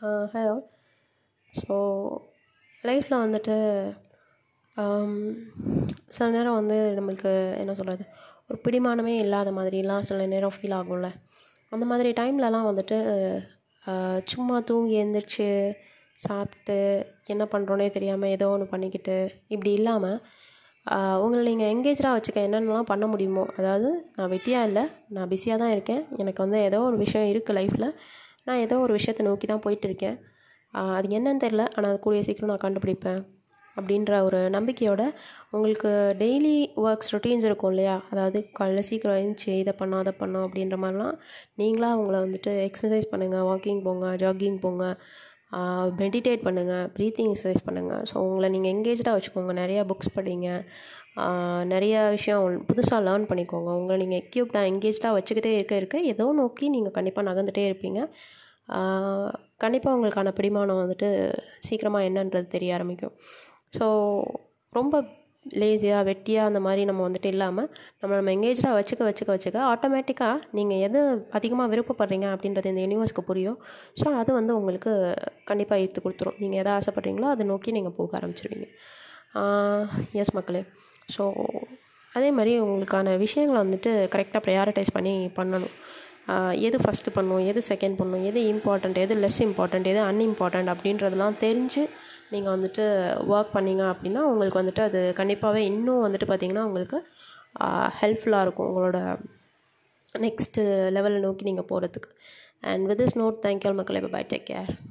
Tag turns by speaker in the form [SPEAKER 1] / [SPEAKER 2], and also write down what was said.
[SPEAKER 1] Hi all so லைஃப்பில் வந்துட்டு சில நேரம் வந்து நம்மளுக்கு என்ன சொல்கிறது ஒரு பிடிமானமே இல்லாத மாதிரிலாம் சில நேரம் ஃபீல் ஆகும்ல. அந்த மாதிரி டைம்லலாம் வந்துட்டு சும்மா தூங்கி எழுந்திரிச்சு சாப்பிட்டு என்ன பண்ணுறோன்னே தெரியாமல் ஏதோ ஒன்று பண்ணிக்கிட்டு இப்படி இல்லாமல் உங்களை நீங்கள் எங்கேஜாக வச்சுக்க என்னென்னலாம் பண்ண முடியுமோ அதாவது நான் வெட்டியாக இல்லை நான் பிஸியாக தான் இருக்கேன் எனக்கு வந்து ஏதோ ஒரு விஷயம் இருக்குது லைஃப்பில் நான் ஏதோ ஒரு விஷயத்தை நோக்கி தான் போயிட்டுருக்கேன். அது என்னன்னு தெரில ஆனால் அது கூடிய சீக்கிரம் நான் கண்டுபிடிப்பேன் அப்படின்ற ஒரு நம்பிக்கையோட உங்களுக்கு டெய்லி ஒர்க்ஸ் ரொட்டீன்ஸ் இருக்கும் இல்லையா? அதாவது காலைல சீக்கிரம் எழுந்துச்சி இதை பண்ணால் அதை பண்ணோம் அப்படின்ற மாதிரிலாம் நீங்களாக அவங்கள வந்துட்டு எக்ஸசைஸ் பண்ணுங்கள் வாக்கிங் போங்க ஜாகிங் போங்க. மெடிடேட் பண்ணுங்கள் ப்ரீத்திங் எக்ஸசைஸ் பண்ணுங்கள் ஸோ உங்களை நீங்கள் எங்கேஜாக வச்சுக்கோங்க. நிறையா புக்ஸ் படிங்க. நிறையா விஷயம் புதுசாக லேர்ன் பண்ணிக்கோங்க. உங்களை நீங்கள் எக்யூப்டாக எங்கேஜாக வச்சுக்கிட்டே இருக்க இருக்க ஏதோ நோக்கி நீங்கள் கண்டிப்பாக நகர்ந்துகிட்டே இருப்பீங்க. கண்டிப்பாக உங்களுக்கான பிடிமானம் வந்துட்டு சீக்கிரமாக என்னன்றது தெரிய ஆரம்பிக்கும். ஸோ ரொம்ப லேசியாக வெட்டியாக அந்த மாதிரி நம்ம வந்துட்டு இல்லாமல் நம்ம நம்ம எங்கேஜாக வச்சுக்க வச்சுக்க வச்சுக்க ஆட்டோமேட்டிக்காக நீங்கள் எது அதிகமாக விருப்பப்படுறீங்க அப்படின்றது இந்த யூனிவர்ஸ்க்கு புரியும். ஸோ அது வந்து உங்களுக்கு கண்டிப்பாக ஈர்த்து கொடுத்துரும். நீங்கள் எதை ஆசைப்பட்றீங்களோ அதை நோக்கி நீங்கள் போக ஆரம்பிச்சிருவீங்க. எஸ் மக்களே. ஸோ அதே மாதிரி உங்களுக்கான விஷயங்களை வந்துட்டு கரெக்டாக ப்ரையாரிட்டைஸ் பண்ணி பண்ணணும். எது ஃபஸ்ட்டு பண்ணணும் எது செகண்ட் பண்ணணும் எது இம்பார்ட்டண்ட் எது லெஸ் இம்பார்ட்டண்ட் எது அன்இம்பார்ட்டண்ட் அப்படின்றதெல்லாம் தெரிஞ்சு நீங்கள் வந்துட்டு ஒர்க் பண்ணிங்க அப்படின்னா உங்களுக்கு வந்துட்டு அது கண்டிப்பாகவே இன்னும் வந்துட்டு பார்த்திங்கன்னா உங்களுக்கு ஹெல்ப்ஃபுல்லாக இருக்கும் உங்களோட நெக்ஸ்ட்டு லெவலை நோக்கி நீங்கள் போகிறதுக்கு and with this note thank you மக்களே. Bye take care